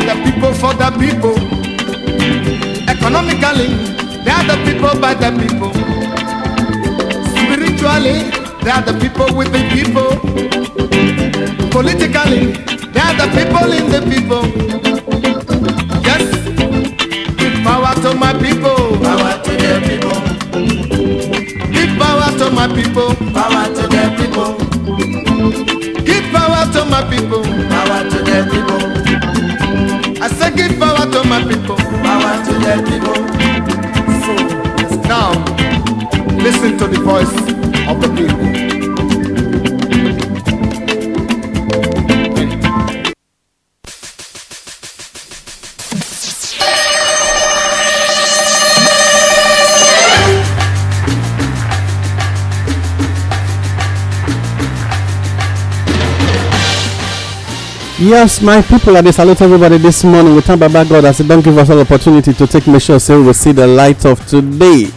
are the people for the people. Economically, they are the people by the people. Spiritually, they are the people with the people. Politically, they are the people in the people. Yes, give power to my people. Power to them people. Give power to my people. Power to them people. Give power to my people. Power to So, Now, listen to the voice of the people. Yes, my people, I salute everybody this morning. We thank Baba God as He don give us an opportunity to take make sure say we see the light of today.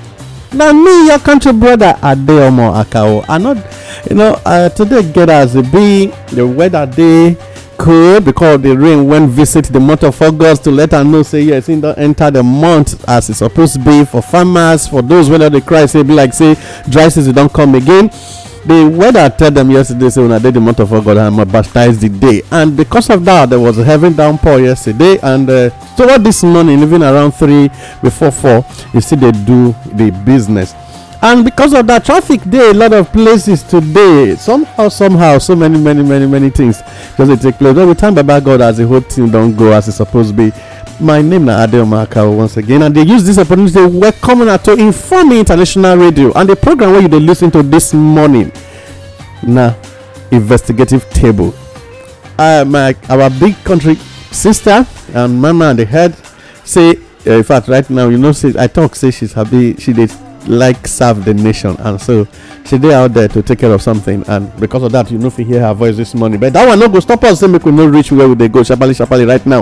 Na me, your country brother, Adeomo Akao. I not, you know, uh, today get as it be, the weather dey cold because the rain went visit the month of August to let am know say yes, e don enter the month as e suppose be for farmers, for those don dey cry say be like say dry season don come again. The weather tell them yesterday say una dey the month of august and baptize the day. And because of that there was a heavy downpour yesterday. And uh, toward this morning even around three before four you see they do the business. And because of that traffic dey a lot of places today. Somehow somehow so many many many many things. Just dey take place. We thank baba god as the whole thing don go as e suppose be my name na adeoma akawo once again and they use this opportunity to welcome una to inform international radio and the program where you dey lis ten to this morning. Na investigative table. Uh, my our big country sister and mama and the head say uh, in fact right now you know say i talk say she's happy she did like serve the nation and so she dey out there to take care of something and because of that you no fit hear her voice this morning but that one no go stop us say make we no reach where we they go sharparly sharparly right now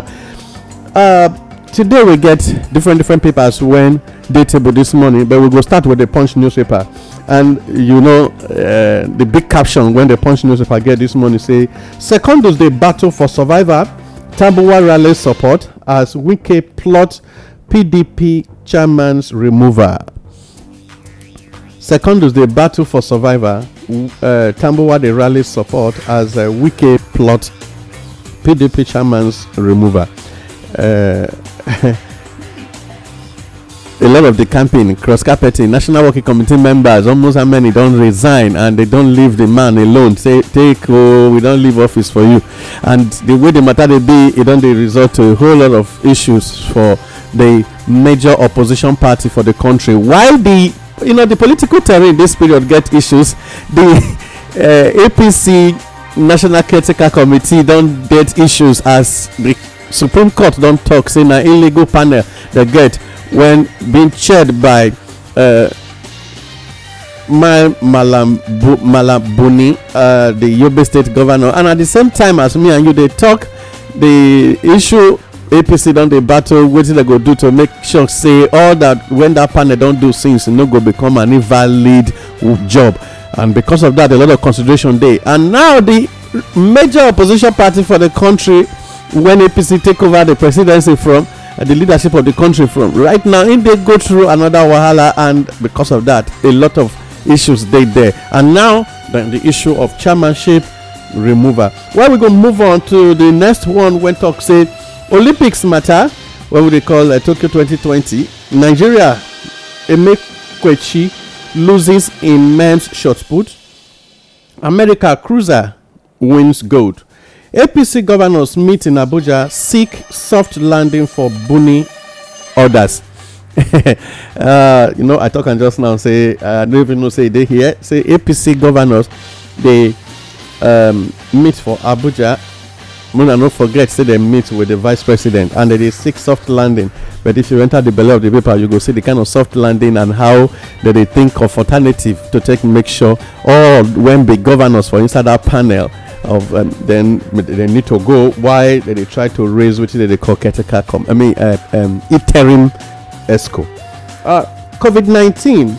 uh, today we get different different papers when they table this morning but we go start with the punch newspaper. And you know uh, the big caption when the punch newspaper get this morning say Secondus dey battle for survivor Tambuwal rally support as wike plot pdp chairman's removal. Secondos dey battle for survivor uh, Tambuwal dey rally support as uh, wike plot pdp chairman's removal a lot of the campaign cross carpeting national working committee members almost how many don resign and they don leave the man alone. Say take oh we don leave office for you. And the way the matter dey be e don dey result to a whole lot of issues for the major opposition party for the country. While the you know the political terrain this period get issues the uh, apc national caretaker committee don get issues as the supreme court don tok say na illegal panel dem get when being chaired by uh, my malam malabuni uh, the yobe state governor. And at the same time as me and you dey talk the issue apc don dey battle wetin dem go do to make sure say all that when that panel don do since no go become an invalid job. And because of that a lot of consideration dey. And now the major opposition party for the country when apc take over the presidency from uh, the leadership of the country from. Right now im dey go through another wahala and because of that a lot of issues dey there. And now then the issue of chairmanship removal. Well we go move on to the next one wey talk say olympics matter wey we dey call uh, tokyo 2020 nigeria emekwechi loses in men's shot put. America cruiser wins gold apc governors meet in abuja seek soft landing for buni orders uh, you know i talk am just now say i no even know say dey here. Say apc governors dey um, meet for abuja. Muna no forget say dem meet with the vice president and dey seek soft landing. But if you enter the belle of the paper you go see the kind of soft landing and how dem dey think of alternative to take make sure all when be governors for inside that panel of um, then they need to go. Why dey try to raise dem dey call caretaker com i mean uh, um, interim esco? Uh, covid-19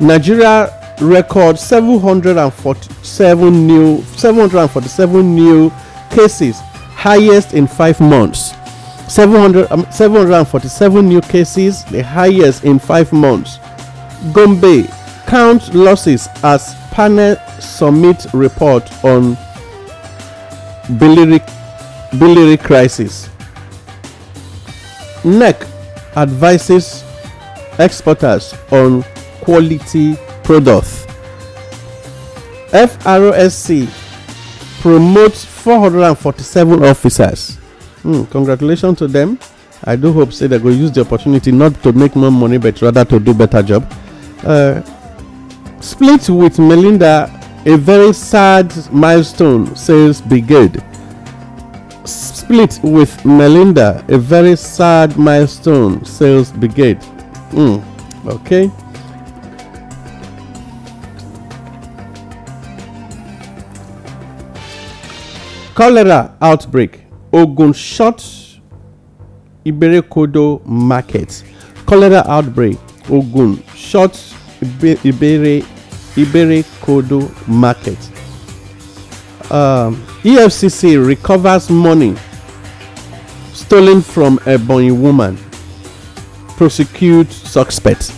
nigeria record 747 new 747 new cases highest in five months. 700, um, 747 new cases the highest in five months. Gombe count losses as panel submit report on Billiri, crisis. Nec advises exporters on quality products FRSC promotes 447 officers. Hmm, congratulations to them. I do hope say they go use the opportunity not to make more money but rather to do better job. Uh, split with melinda a very sad milestone says brigade split with melinda a very sad milestone sales brigade Hmm. okay. Cholera outbreak ogun short iberekodo market. Cholera outbreak ogun short Ibe- ibere iberekodo market um, efcc recovers money stolen from a ebonyi woman prosecute suspects.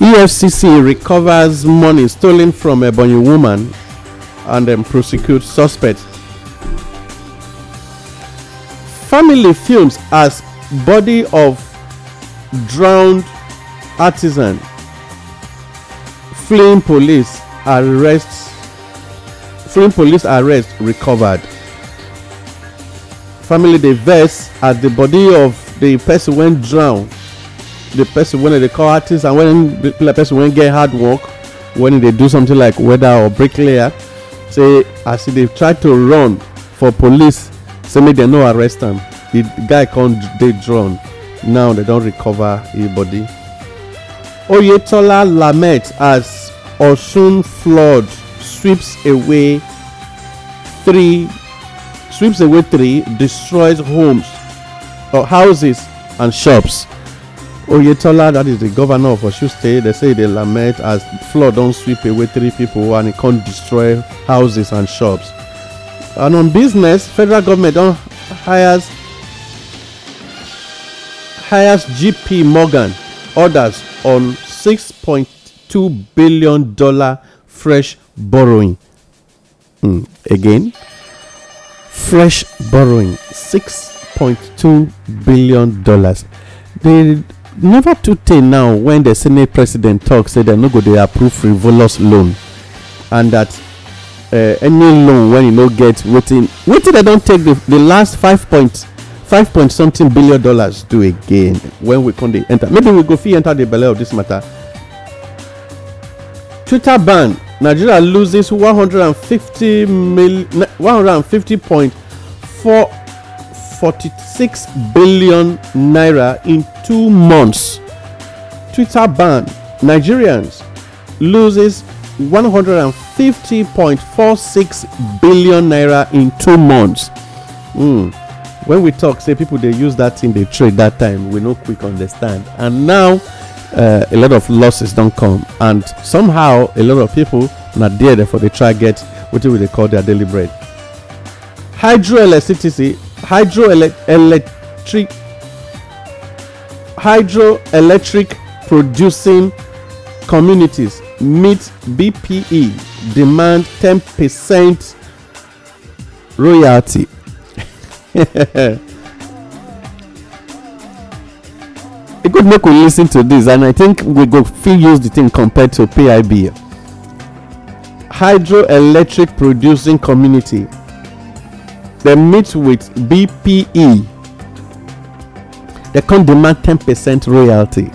efcc recovers money stolen from a ebonyi woman and then prosecute suspects. family films as body of drowned artisan fleeing police arrests fleeing police arrest recovered. Family dey vex as the body of the person wey drown. The person wey dey call artist and when the person wey get hard work when e dey do something like weather or bricklayer say as e dey try to run for police say make dem no arrest am. The guy come dey drown. Now dem don recover e body oyetola lament as osun flood sweeps away three sweeps away three destroys homes or houses and shops. Oyetola that is the governor of osun state they say they lament as flood don't sweep away three people and e come destroy houses and shops. And on business federal government don hires hires JP Morgan orders on 6.2 billion dollar fresh borrowing. Hmm, again. Fresh borrowing 6.2 billion dollars. They never too tey now when the senate president talk say dem no go dey approve frivolous loan. And that uh, any loan when you no get wetin wetin dem don take the last five point five point something billion dollars do again when we dey enter. Maybe we go fee enter the belle of this matter. Twitter ban nigeria loses one hundred and fifty mil one hundred and fifty point four forty-six billion naira in two months. Twitter ban nigerians loses 150.46 billion naira in two months. Hmm. When we talk say people dey use that thing dey trade that time we no quick understand. And now uh, a lot of losses don come. And somehow a lot of people na there therefore dey try get we dey call their daily bread. Hydroelectricity hydroelectric hydroelectric producing communities meet bpe demand ten percent royalty e good make we listen to this and i think we go fit use the thing compared to pib hydroelectric producing community. They meet with bpe they come demand ten percent royalty.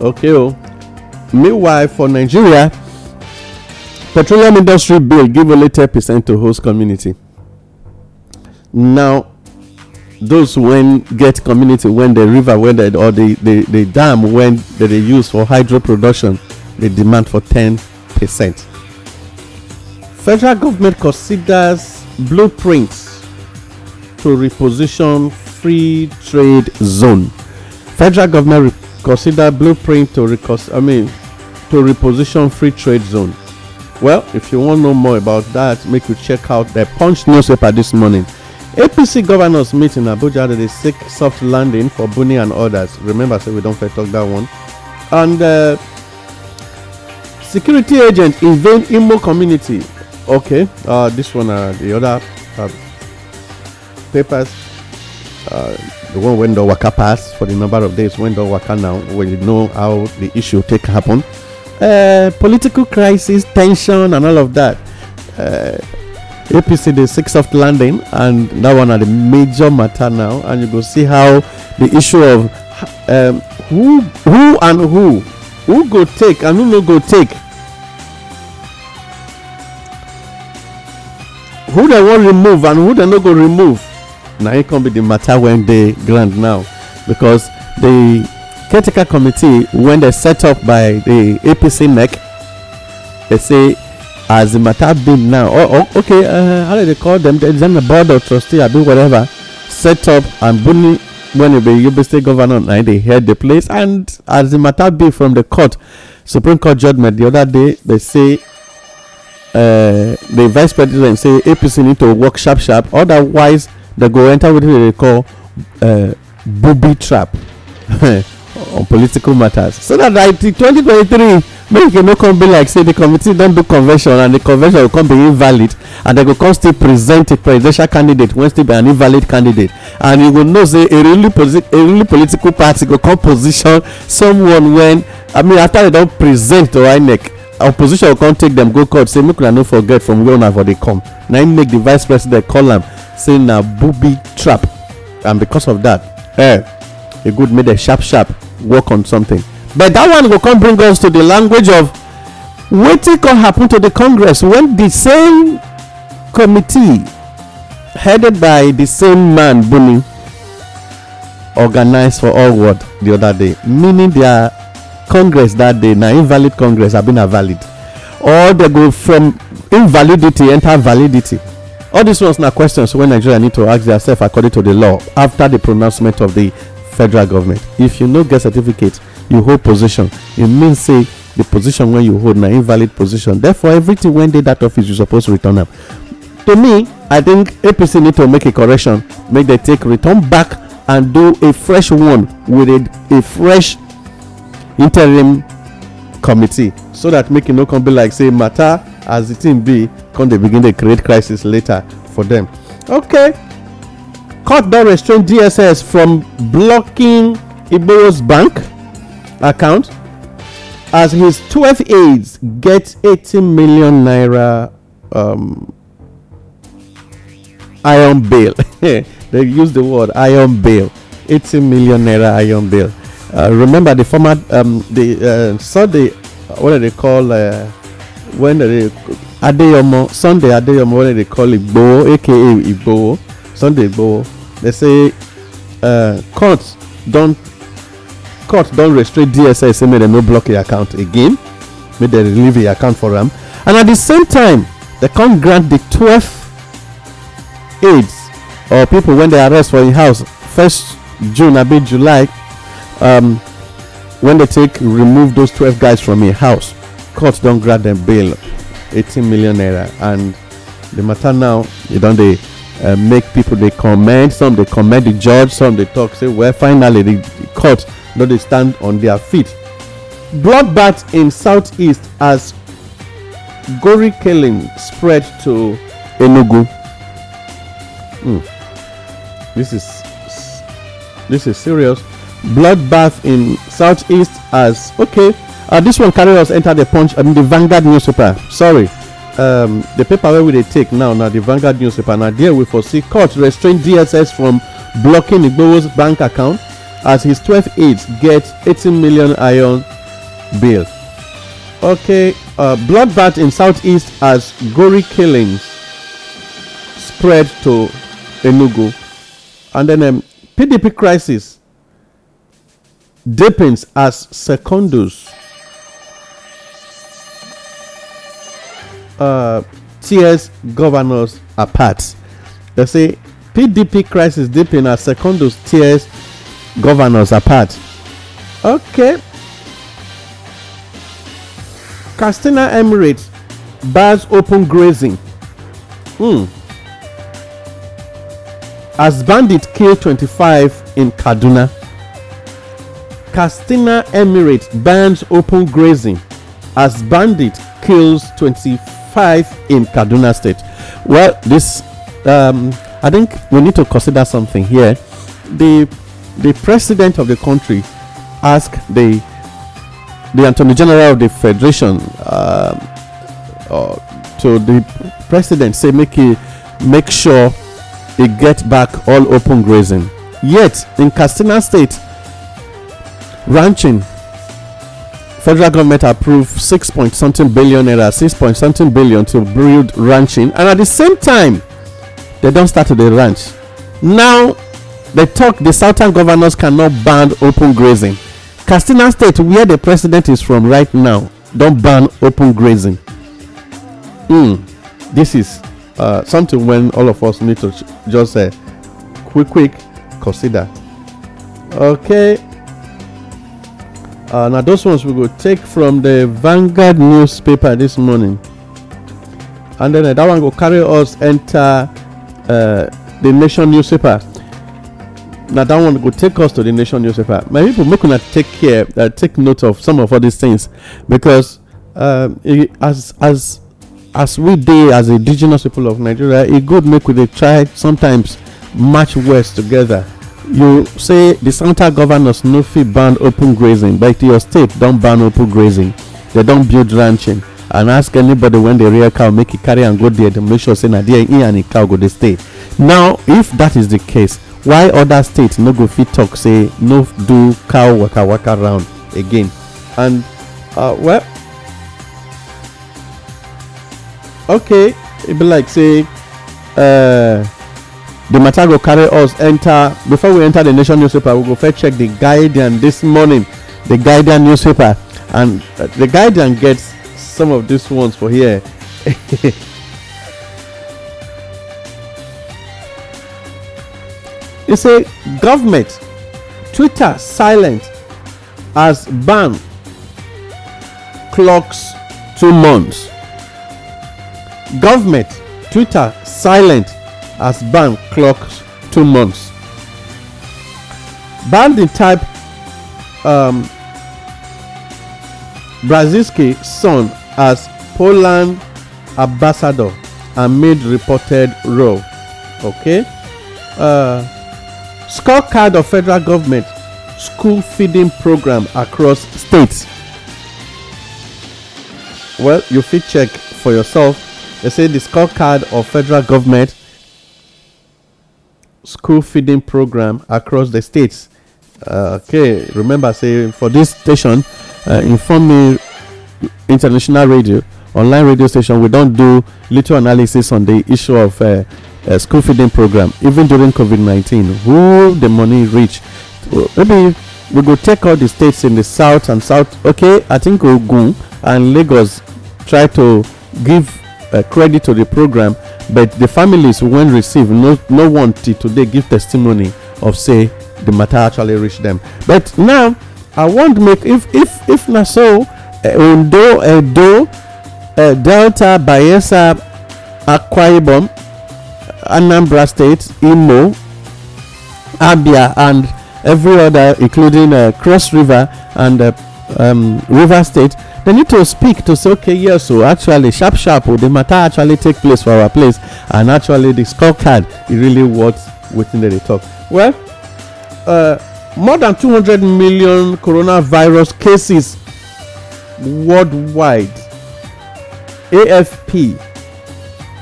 Okay o meanwhile for nigeria petroleum industry bill give only ten percent to host community now those when get community when the river when the or the the, the dam when that they use for hydro production dey demand for ten percent. Federal government considers blueprints to reposition free trade zone. Federal government re- consider blueprint to recos i mean to reposition free trade zone. Well if you wan know more about that make you check out the punch newspaper this morning apc governors meet in abuja dey dey seek soft landing for buni and others. Remember say we don first talk that one. And uh, security agent invade imo community. Okay uh, this one uh, the other uh, papers uh, the one when the waka pass for the number of days when the waka now you know how the issue take happen. Uh, political crisis tension and all of that. Uh, apc dey seek soft landing and that one na the major matter now. And you go see how the issue of um, who who and who who go take and who no go take. Who dem wan remove and who dem no go remove. Now it come be the matter when they ground now. Because the caretaker committee when they set up by the apc nec they say as the matter be now. Oh, oh okay uh, how do they call them? Dem dem board of trustee? Abi whatever. Set up and buni when you be yobe state governor na they head the place. And as the matter be from the court supreme court judgment the other day they say uh, the vice president say apc need to work sharp sharp. Otherwise they go enter wetin they call uh, booby trap on political matters. So that by 2023 make e no come be like say the committee don do convention and the convention go come be invalid and dem go come still present a presidential candidate wey still be an invalid candidate. And you go know say a really a really political party go come position someone when i mean after dem don present to inec opposition go come take dem go court say make una no forget from where una for dey come. Na im make the vice president call am say na booby trap. And because of that eh e good make dem sharp sharp work on something but that one go come bring us to the language of wetin come happen to the congress when the same committee headed by the same man buni organize for all world the other day meaning their congress that day na invalid congress abi na valid. Or they go from invalidity enter validity. All these ones na questions wey nigeria need to ask theirself according to the law after the pronouncement of the federal government. If you no get certificate you hold position. E mean say the position wey you hold na invalid position. Therefore everything wey dey that office you suppose return am to me i think apc need to make a correction make dem take return back and do a fresh one with a a fresh interim committee. So that make e no come be like say matter as the thing be come dey begin dey create crisis later for them. Okay. Court don restrain dss from blocking Igboho's bank account as his twelve aides get eighty million naira um, iron bail. They use the word iron bail. Eighty million naira iron bail. Uh, remember the former um, the uh, sunday what do they call uh, when they Adeyemo sunday Adeyemo what do they call it? Bo, aka Igboho sunday Igboho they say uh, court don court don restrict dss say make dem no block your account again make dem relieve your account for am. And at the same time dem come grant the twelve aides or people wey dey arrest for im house first june abi july um, when they take remove those twelve guys from im house court don grant dem bail eighteen million naira. And the matter now e don dey uh, make people dey comment some dey comment the judge some dey talk say well finally the court no dey stand on their feet. Bloodbath in southeast as gory killing spread to enugu. Hmm. this is this is serious. Bloodbath in southeast as okay uh, this one carry us enter the punch i mean the vanguard newspaper. Sorry. Um, the paper where dey take now Now the vanguard newspaper. Na there we for see court restrain dss from blocking Igboho's bank account as his twelve aides get eighteen million iron bill. okay uh, bloodbath in southeast as gory killings spread to Enugu. And then um, PDP crisis deepens as Secondus uh, tears governors apart. They say PDP crisis deepens as Secondus tears governors apart. Okay. Katsina Emirates bars open grazing. Hmm. As bandit kill 25 in Kaduna. Katsina Emirates bans open grazing as bandit kills 25 in Kaduna state. Well, this um, I think we need to consider something here. The the president of the country asked the the Attorney General of the Federation uh, uh, to the president say make he make sure he get back all open grazing. Yet in Katsina State, ranching federal government approved six point something billion naira, six point something billion to build ranching, and at the same time, they don't start the ranch. Now they talk the southern governors cannot ban open grazing. Katsina State, where the president is from right now, don't ban open grazing. Hmm. This is uh, something when all of us need to ch- just uh, quick, quick consider. Okay. Uh, now those ones we will take from the Vanguard newspaper this morning, and then uh, that one will carry us enter uh, the Nation newspaper. Now that one will take us to the Nation newspaper. My people, make una take care, uh, take note of some of all these things, because um, it, as as as we dey as indigenous people of Nigeria, e good make we dey try sometimes match words together. You say the southern governors no fit ban open grazing, but your state don ban open grazing. They don build ranching and ask anybody when they rear cow make e carry am go there to make sure say na there e and e cow go dey stay. Now, if that is the case, why other states no go fit talk say no do cow waka waka round again? And uh, well, okay e be like say uh, the matter go carry us enter before we enter the nation newspaper we go first check the guardian this morning the guardian newspaper and uh, the guardian gets some of these ones for here say government twitter silent as ban clocks two months government twitter silent as ban clocks two months bandit type um, son as Poland ambassador made reported role. Okay. Uh, scorecard of federal government school feeding program across states. Well, you fit check for yourself. They say the scorecard of federal government school feeding program across the states. Uh, okay, remember, say for this station, uh, inform me international radio, online radio station. We don't do little analysis on the issue of uh, uh, school feeding program, even during COVID nineteen. Who the money reach? Maybe we go take all the states in the south and south. Okay, I think Ogun and Lagos try to give uh, credit to the program, but the families who won't receive no no one till today give testimony of say the matter actually reach them. But now I want make if if if na so uh, Ondo, Edo, uh, Delta, Bayelsa, Akwa Ibom, Anambra State, Imo, Abia, and every other, including uh, Cross River and uh, um, River State, they need to speak to say, okay, yes, so actually, sharp, sharp, oh, the matter actually take place for our place, and actually, the scorecard is really what within the talk. Well, uh, more than 200 million coronavirus cases worldwide. AFP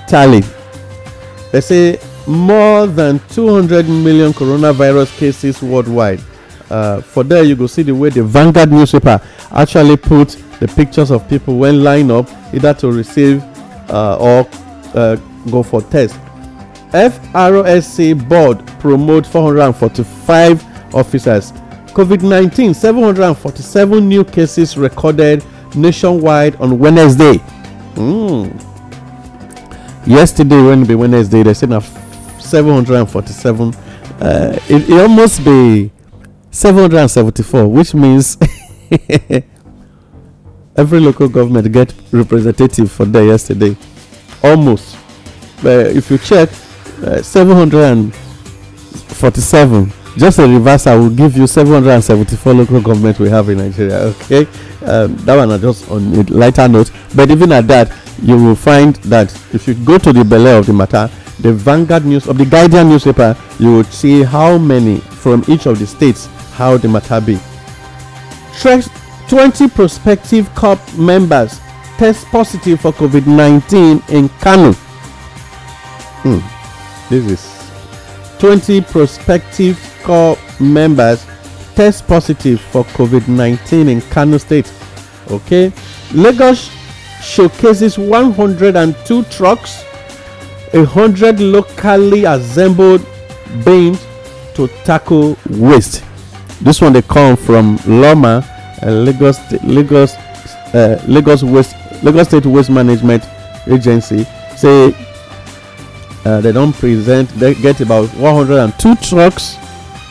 tally. They say more than 200 million coronavirus cases worldwide. Uh, for there, you go see the way the Vanguard newspaper actually put the pictures of people when line up either to receive uh, or uh, go for test. FRSC board promote 445 officers. COVID 19, 747 new cases recorded nationwide on Wednesday. Mm. Yesterday, when be Wednesday, they said now 747. Uh, it, it almost be 774, which means every local government get representative for there yesterday. Almost. But if you check, uh, 747 just a I will give you 774 local government we have in nigeria okay um, that one are just on a lighter note but even at that you will find that if you go to the belay of the matter the vanguard news of the guardian newspaper you would see how many from each of the states how the matter be 20 prospective corp members test positive for covid-19 in kano hmm. this is 20 prospective corps members test positive for COVID 19 in Kano State. Okay. Lagos showcases 102 trucks, 100 locally assembled bins to tackle waste. This one they come from LAWMA, uh, Lagos, Lagos, uh, Lagos Waste, Lagos State Waste Management Agency. Say uh, they don't present. They get about 102 trucks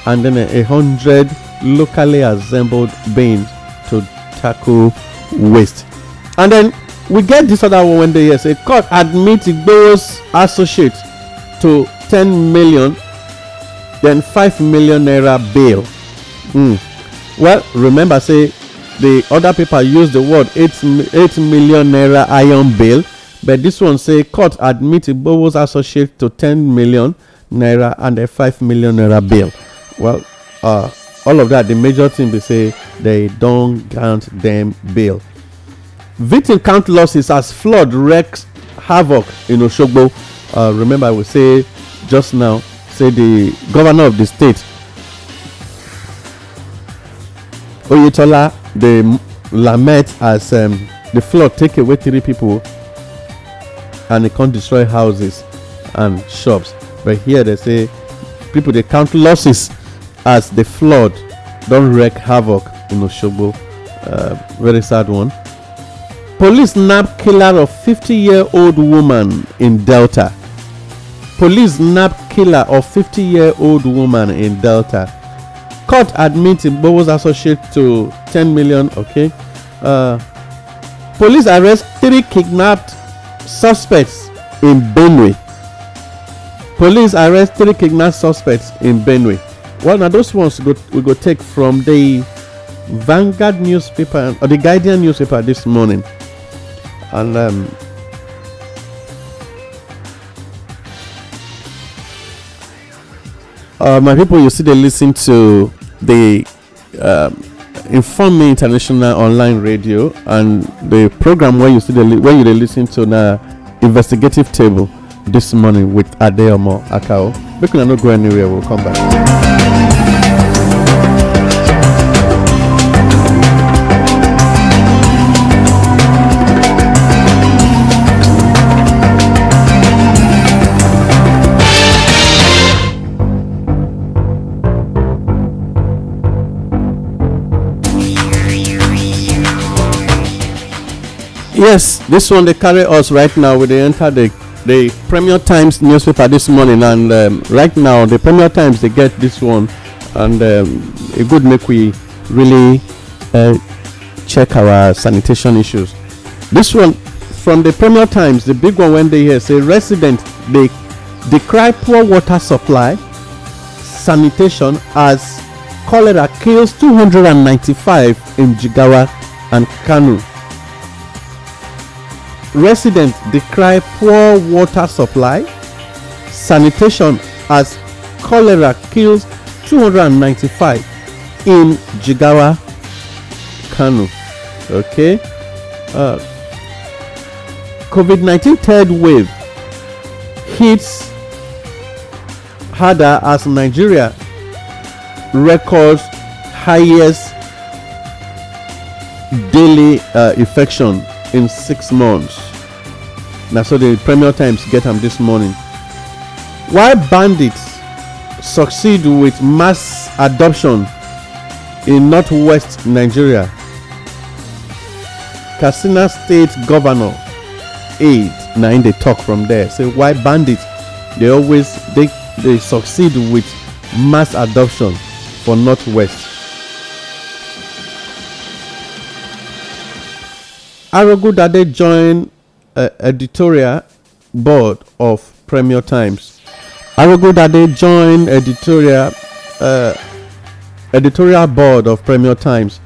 and then a, hundred locally assembled bins to tackle waste. And then we get this other one when they say court admits Igboho's associate to 10 million, then 5 million naira bail. Mm. Well, remember, say the other paper use the word 8, 8 million naira iron bail, but this one say court admits Igboho's associate to 10 million naira and a 5 million naira bail. well uh, all of that the major thing they say they don't grant them bail victim count losses as flood wreaks havoc in osogbo uh, remember i will say just now say the governor of the state oyetola dey lament as um, the flood take away three people and e come destroy houses and shops but here they say people they count losses as the flood don't wreak havoc in Osogbo. Uh, very sad one. Police nab killer of 50 year old woman in Delta. Police nab killer of 50 year old woman in Delta. Court admits Bowo's associate to 10 million. Okay. Uh, police arrest three kidnapped suspects in Benue. Police arrest three kidnapped suspects in Benue. Well, now those ones go, we go take from the Vanguard newspaper or the Guardian newspaper this morning, and um, uh, my people, you see, they listen to the um, Inform Me International online radio and the program where you see the where you listen to the investigative table this morning with Adeomo Akao. We can not go anywhere. We'll come back. Yes, this one they carry us right now. We they enter the the Premium Times newspaper this morning, and um, right now the Premium Times they get this one, and um, it would make we really uh, check our sanitation issues. This one from the Premium Times, the big one when they hear say resident they decry poor water supply, sanitation as cholera kills 295 in Jigawa and Kano. Residents decry poor water supply sanitation as cholera kills 295 in jigawa kano. Okay uh, covid-19 third wave hits harder as nigeria records highest daily uh, infection in six months. Now, so the Premium Times get them this morning. Why bandits succeed with mass adoption in northwest Nigeria? Katsina State Governor aid now in the talk from there say why bandits they always they they succeed with mass adoption for northwest Arogundade joined uh, editorial board of Premium Times. Arogundade joined editorial uh, editorial board of Premium Times.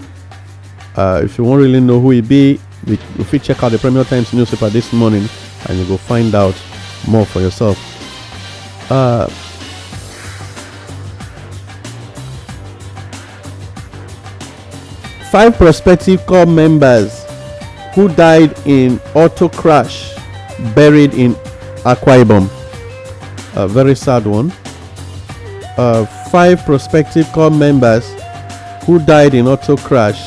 Uh, if you want really know who he be, if you check out the Premium Times newspaper this morning, and you go find out more for yourself. Uh, five prospective corps members who died in auto crash buried in Akwa. A very sad one. Uh, five prospective corps members who died in auto crash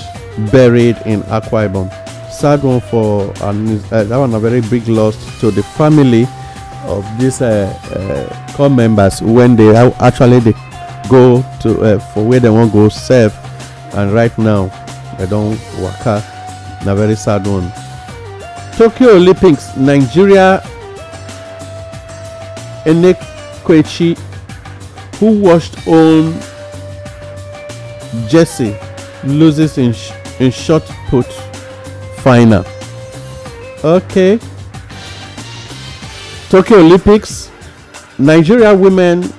buried in Akwa Ibom. Sad one for uh, that one a very big loss to the family of these uh, uh, corps members when they actually they go to uh, for where they want to go serve and right now they don't work out na very sad one. Tokyo Olympics, Nigeria Enekwechi, who washed on Jesse, loses in, sh- in shot put final. Okay. Tokyo Olympics, Nigeria women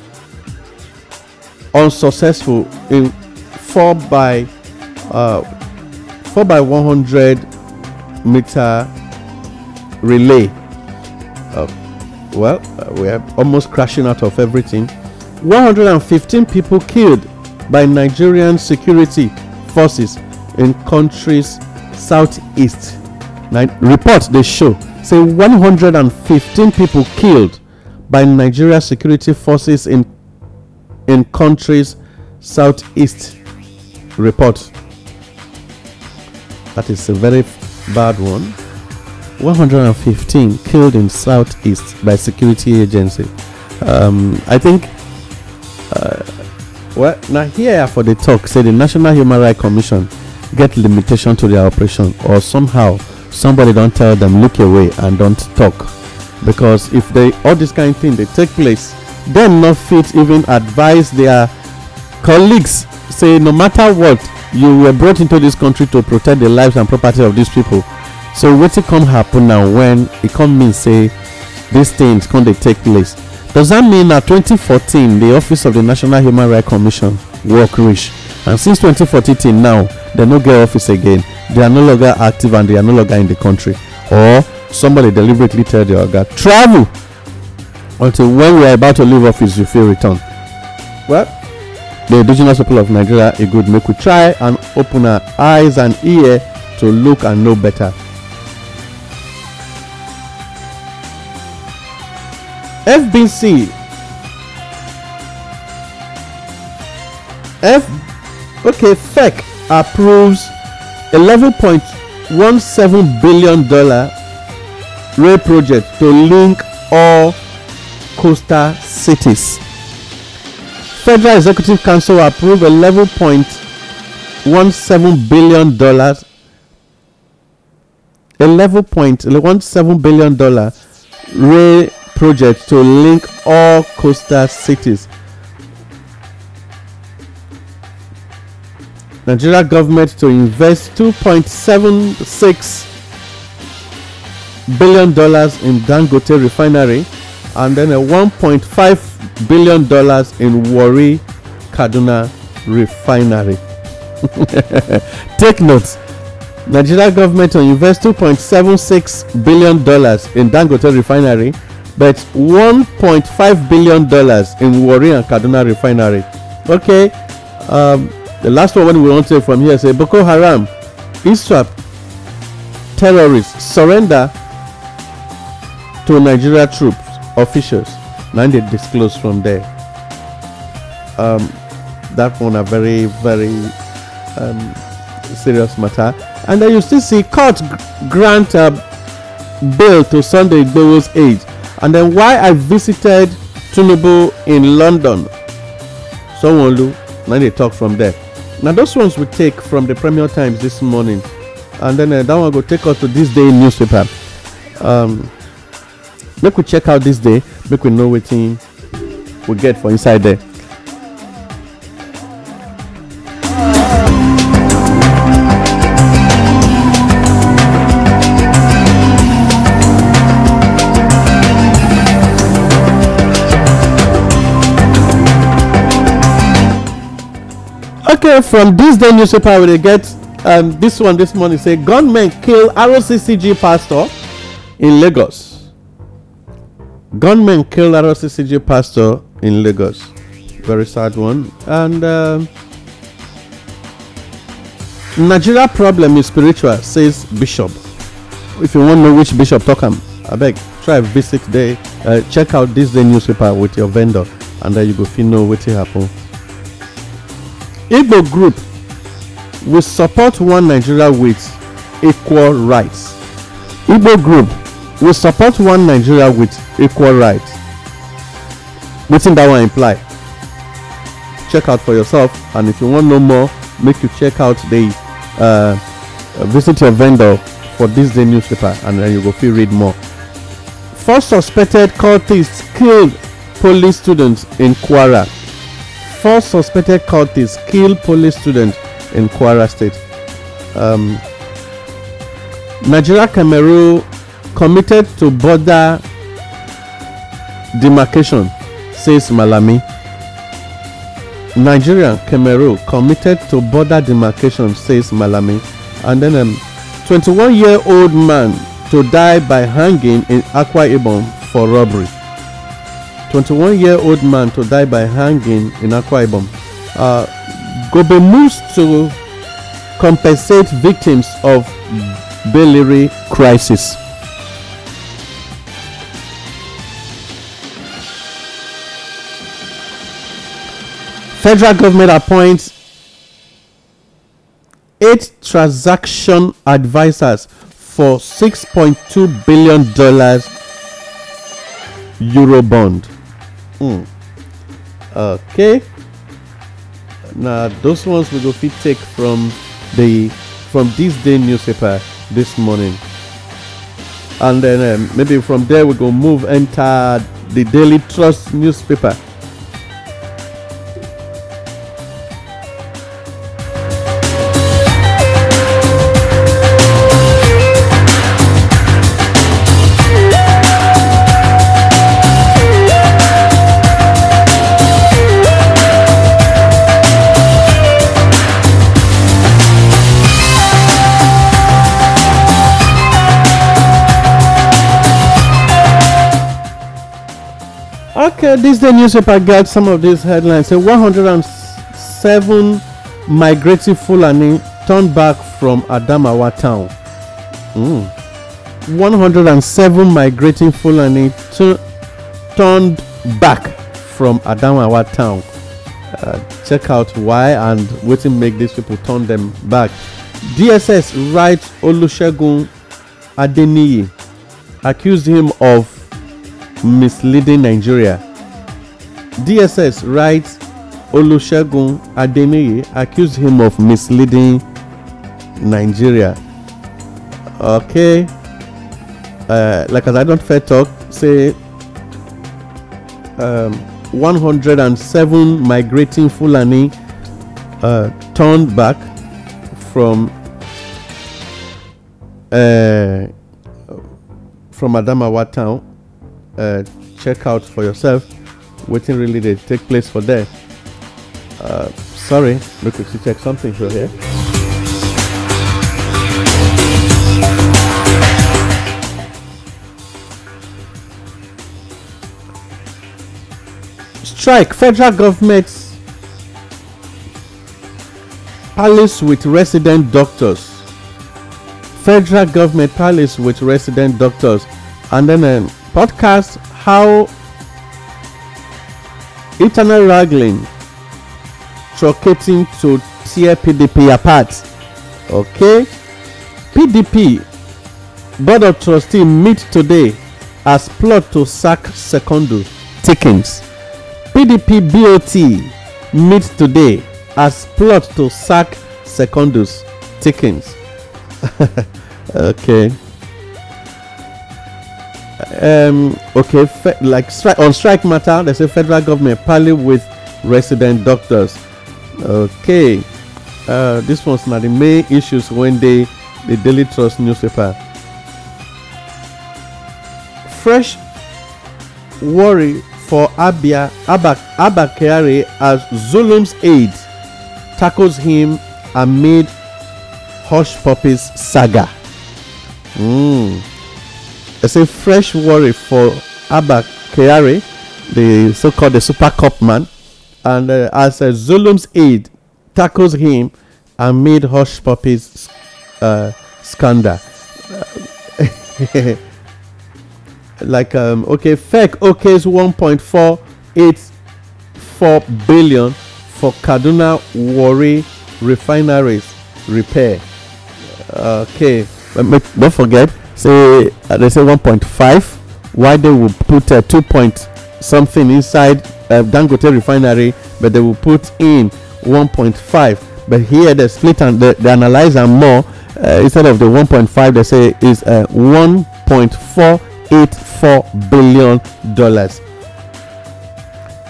unsuccessful in 4 by uh, 4 by 100 meter relay. Uh, well, uh, we are almost crashing out of everything. 115 people killed by Nigerian security forces in countries southeast. Now, reports they show say 115 people killed by Nigeria security forces in in countries southeast. Report that is a very bad one. 115 killed in southeast by security agency. Um, I think. Uh, well, now here for the talk, say the National Human Rights Commission get limitation to their operation, or somehow somebody don't tell them look away and don't talk, because if they all this kind of thing they take place, then not fit even advise their colleagues. Say no matter what, you were brought into this country to protect the lives and property of these people. So wetin come happen now when e come mean say dis things come dey take place? Does that mean na 2014 the office of the national human rights commission work reach? And since 2014 till now dem no get office again. They are no longer active and they are no longer in the country. Or somebody deliberately tell the oga travel! Until when we are about to leave office you fit return? Well the indigenous people of nigeria e good make we try and open our eyes and ear to look and know better. Fbc f okay fec approves 11.17 billion dollar rail project to link all coastal cities Federal Executive Council approved $11.17 billion 11.17 billion dollar rail project to link all coastal cities. Nigeria government to invest 2.76 billion dollars in Dangote refinery and then a 1.5 billion dollars in Warri Kaduna refinery. Take note. Nigeria government to invest 2.76 billion dollars in Dangote refinery, but 1.5 billion dollars in Warri and Kaduna refinery. Okay, um, the last one we want to from here say Boko Haram, ISWAP terrorists surrender to Nigeria troops officials. Now they disclose from there. Um, that one a very very um, serious matter. and then you still see court grant a bail to Sunday Igboho's aid. And then why I visited Tinubu in London, Sanwo-Olu, now they talk from there. Now those ones we take from the Premium Times this morning, and then uh, that one go take us to this day newspaper. Um, make we check out this day, make we know wetin we get for inside there. okay from this day newspaper we dey get um, this one this morning say gunmen kill rccg pastor in lagos gunmen kill roccg pastor in lagos very sad one and um, nigeria problem is spiritual says bishop if you wan know which bishop talk am abeg try visit there uh, check out this day newspaper with your vendor and then you go fit know wetin happen. Igbo group will support one Nigeria with equal rights. Igbo group will support one Nigeria with equal rights. Wetin that one imply? Check out for yourself, and if you want know more, make you check out the uh, visit your vendor for this day newspaper, and then you go fit read more. Four suspected cultists killed police students in Kwara. four suspected cultists killed police students in Kwara State. Um, Nigeria Cameroon committed to border demarcation, says Malami. Nigeria Cameroon committed to border demarcation, says Malami. And then um, 21 year old man to die by hanging in Akwa Ibom for robbery. 21 year old man to die by hanging in Akwa Ibom. Uh, Gombe moves to compensate victims of Billiri crisis. Federal government appoints eight transaction advisors for 6.2 billion dollars euro bond. Hmm. Okay. Now those ones we go fit take from the from this day newspaper this morning, and then um, maybe from there we go move enter the Daily Trust newspaper. Okay, this day newspaper got some of these headlines. Say 107 migrating Fulani turned back from Adamawa town. Mm. 107 migrating Fulani tu- turned back from Adamawa town. Uh, check out why and wetin make these people turn them back. DSS writes Olusegun Adeniyi accused him of misleading Nigeria. DSS writes Olusegun Adeniyi accused him of misleading Nigeria. Okay. Uh, like as I don't fair talk, say um, 107 migrating Fulani uh, turned back from uh, from Adamawa town uh, check out for yourself wetin really dey take place for there. Uh, sorry look, we still check something for here. Strike federal government palace with resident doctors. Federal government palace with resident doctors. And then um, podcast how internal wrangling truncating to tear pdp apart. Okay pdp board of trustee meet today as plot to sack secondo takings. Pdp bot meet today as plot to sack secondus takings. Okay um okay fe- like on strike matter they say federal government parley with resident doctors. Okay uh this one's na the main issues when they the daily trust newspaper. Fresh worry for abia abba kyari as zulum's aide tackles him amid Hushpuppi saga. Mm. It's a fresh worry for Abba Kyari, the so-called the Super Cop man, and uh, as uh, Zulum's aide tackles him amid Hushpuppi uh, scandal. like um, okay, FEC OK's 1.484 billion for Kaduna Warri refineries repair. Okay, but don't forget, say uh, they say 1.5. Why they will put uh, 2 point something inside uh, Dangote refinery, but they will put in 1.5. But here they split and they, they analyze and more. Uh, instead of the 1.5, they say is uh, 1.484 billion dollars.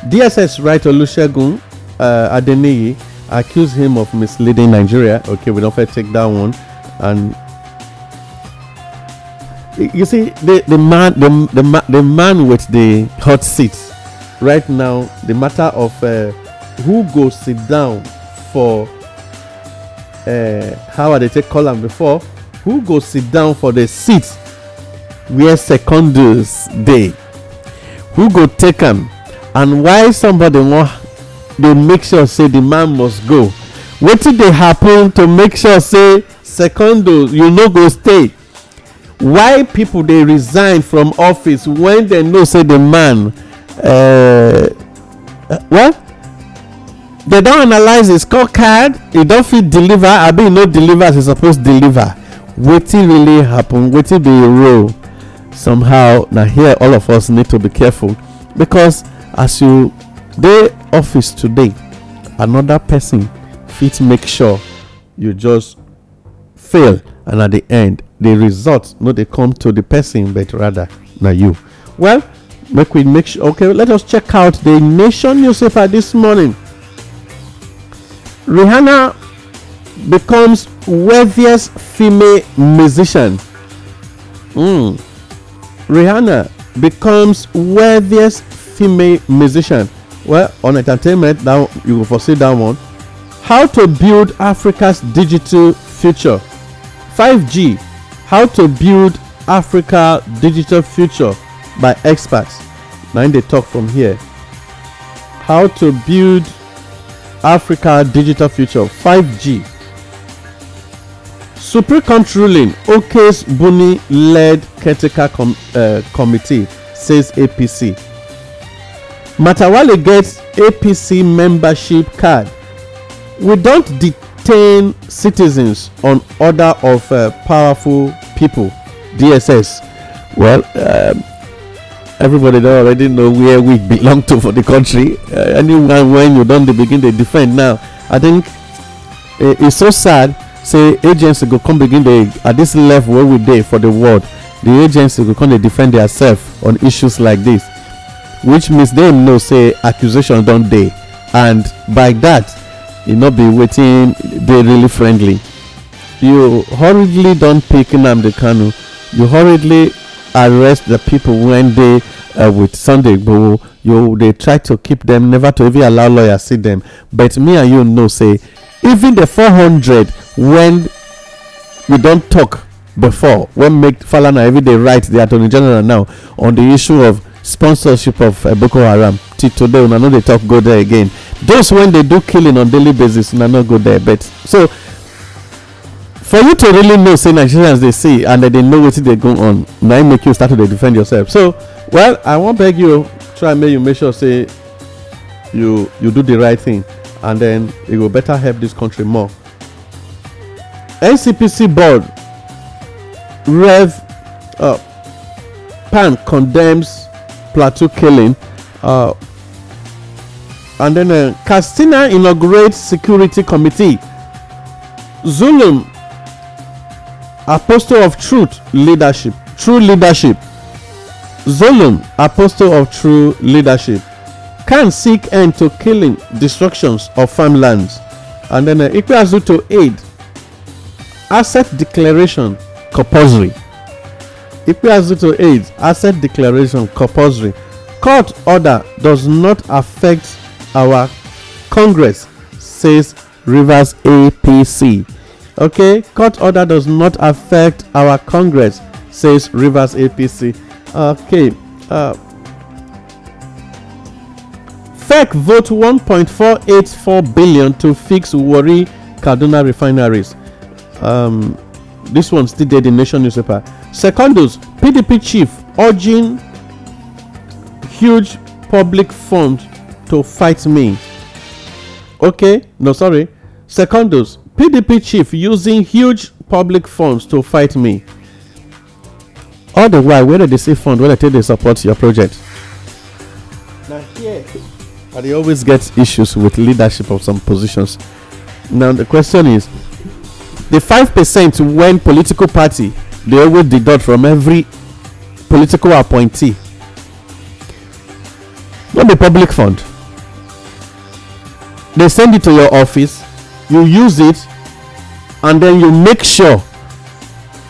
DSS writer Olusegun uh, Adeniyi accused him of misleading Nigeria. Okay, we don't take that one. And you see, the, the man, the, the, the man with the hot seat right now, the matter of uh, who go sit down for uh, how are they take call am before? Who go sit down for the seat where secondus dey? Who go take am? And why somebody wan dey make sure say the man must go? Wetin dey happen to make sure say secondus you no go stay? Why people dey resign from office when dem know say the man uh, uh, what? they don analyse the scorecard e don fit deliver abi e no deliver as e suppose deliver. Wetin really happen wetin be e role? Somehow na here all of us need to be careful. Because as you dey office today another person fit make sure you just fail and at the end the result no they come to the person but rather na you. Well make we make sure okay let us check out the nation newspaper this morning. Rihanna becomes wealthiest female musician. Mm. rihanna becomes wealthiest female musician. Well on entertainment now you go foresee that one. How to build africa's digital future 5g how to build africa digital future by experts. Now, in the talk from here how to build africa digital future 5g supreme court ruling ok's buni led caretaker com uh, committee says apc Matawalle gets apc membership card. We don't detain citizens on order of uh, powerful people dss well um, everybody don already know where we belong to for the country. Uh, anyone when you don dey begin dey defend. Now i think e e so sad say agency go come begin dey at this level wey we dey for the world the agency go come dey defend theirself on issues like this which means dem know say accusation don dey. And by that e no be wetin dey really friendly. You hurriedly don pick nnamdi kanu. You hurriedly arrest the people when dey uh, with sunday igboho. You dey try to keep them never to even allow lawyers see them. But me and you know say even the 400 when we don talk before when make falana every day write the attorney general now on the issue of sponsorship of uh, boko haram till today una no dey talk go there again those when they do killing on daily basis una no go there but so for you to really know say nigerians dey see and dem dey know wetin dey go on na im make you start to dey defend yourself. So well i wan beg you try make you make sure say you you do the right thing and then e go better help this country more. Ncpc board rev uh, pan condemns plateau killing uh, and then uh, castina inaugurates security committee. Zulum apostle of truth leadership true leadership. Zulum apostle of true leadership. Can seek end to killing destructions of farmlands. And then uh, Ikpeazu to aid. Asset declaration compulsory. Ikpeazu to aid asset declaration compulsory. Court order does not affect our congress says rivers apc okay court order does not affect our congress says rivers apc okay uh, FEC vote 1.484 billion to fix Warri Kaduna refineries. Um, this one still did the Nation newspaper. Secondus, PDP chief urging huge public fund to fight me. Okay, no, sorry. Secondus, PDP chief using huge public funds to fight me. All the while, where did they say fund? Where take they support your project? Now here, and they always get issues with leadership of some positions. Now the question is, the five percent when political party they always deduct from every political appointee. Not the public fund. They send it to your office, you use it, and then you make sure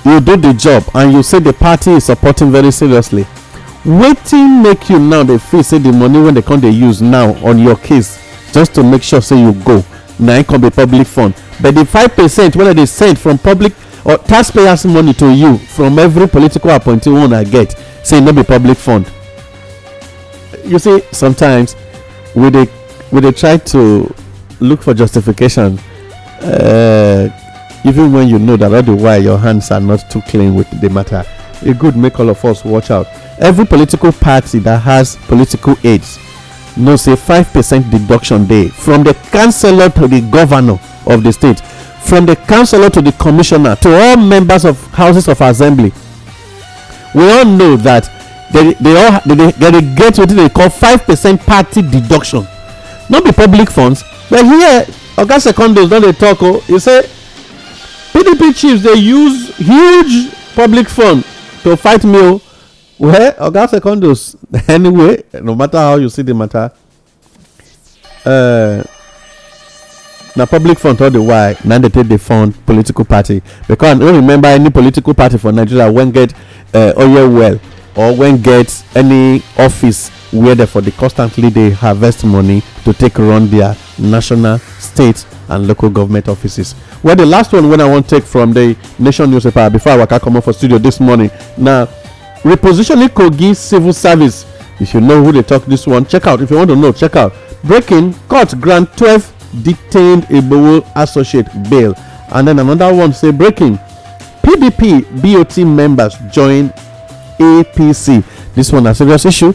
you do the job and you say the party is supporting very seriously. Waiting make you now dey feel say the money when dem come they use now on your case just to make sure say you go. Na im come be public fund. But the five percent wey they send from public or taxpayers money to you from every political appointee wey una get say no be public fund. You see sometimes with dey we dey try to look for justification uh, even when you know that all the while your hands are not too clean with the matter e good make all of us watch out. Every political party that has political aids know say five percent deduction dey from the councillor to the governor of the state from the councillor to the commissioner to all members of houses of assembly. We all know that they they all they they get wetin they call five percent party deduction no be public funds. But here oga secondos don dey talk o e say pdp chiefs dey use huge public fund to fight me o well oga secondos anyway no matter how you see the matter uh, na public fund all the while na dey take dey fund political party. Because i no remember any political party for nigeria wey get uh, oil well or when get any office where dem for the constantly dey harvest money to take around their national state and local government offices. Well the last one when i wan take from the nation newspaper before i waka comot for studio this morning. Na repositioning kogi civil service. If you know who dey talk this one check out. If you want to know check out. Breaking court grant twelve detained Igboho associate bail. And then another one say breaking. Pdp bot members join apc this one na serious issue.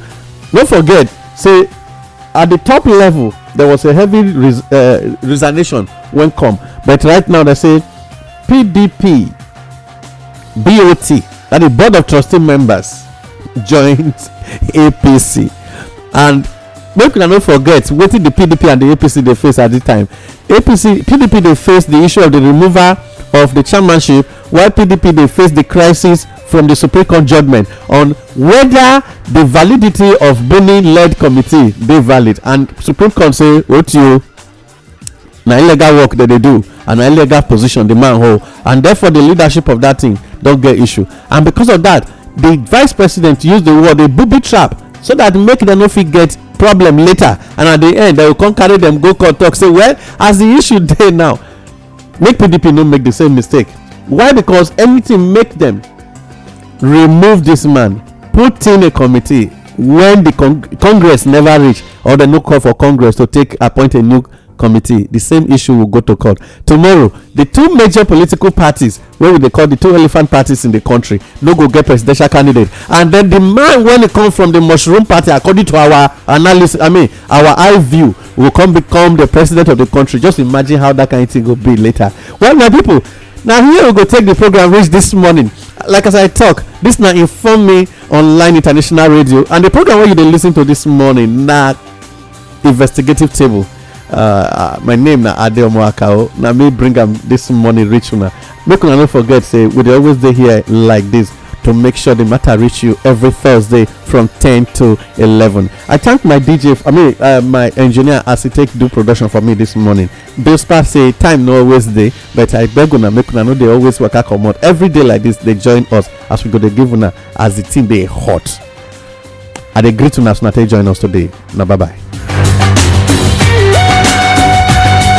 No forget say at the top level there was a heavy uh, resignation when come. But right now they say pdp bot that the board of trustee members joined apc and make una no forget wetin the pdp and the apc dey face at the time. Apc pdp dey face the issue of the removal of the chairmanship while pdp dey face the crisis from the supreme court judgment on whether the validity of boni led committee dey valid. And supreme court say otio na illegal work dem dey do and na illegal position the man hold. And therefore the leadership of that thing don get issue. And because of that the vice president use the word a booby trap so that make dem no fit get problem later. And at the end dem go come carry dem go court talk say well as the issue dey now make pdp no make the same mistake why? Because anything make dem remove this man put in a committee when the con congress never reach or dem no call for congress to take appoint a new committee the same issue will go to court. Tomorrow the two major political parties wey we dey call the two elephant parties in the country no go get presidential candidate. And then the man wey come from the mushroom party according to our analysis i mean our eye view will come become the president of the country. Just imagine how that kind of thing go be later. Well my people na here we go take the program reach this morning. Like as i talk this na inform me online international radio. And the program wey you dey lis ten to this morning na investigative table. Uh, my name na adeomo akao. Na me bring am this morning reach una make una no forget say we dey always dey here like this to make sure the matter reach you every thursday from 10 to 11 i thank my dj i mean uh, my engineer as he take do production for me this morning. Despite say time no always dey but i beg una make una no dey always waka comot. Every day like this dey join us as we go dey give una as the thing dey hot. I dey greet una as una join us today. Na bye bye.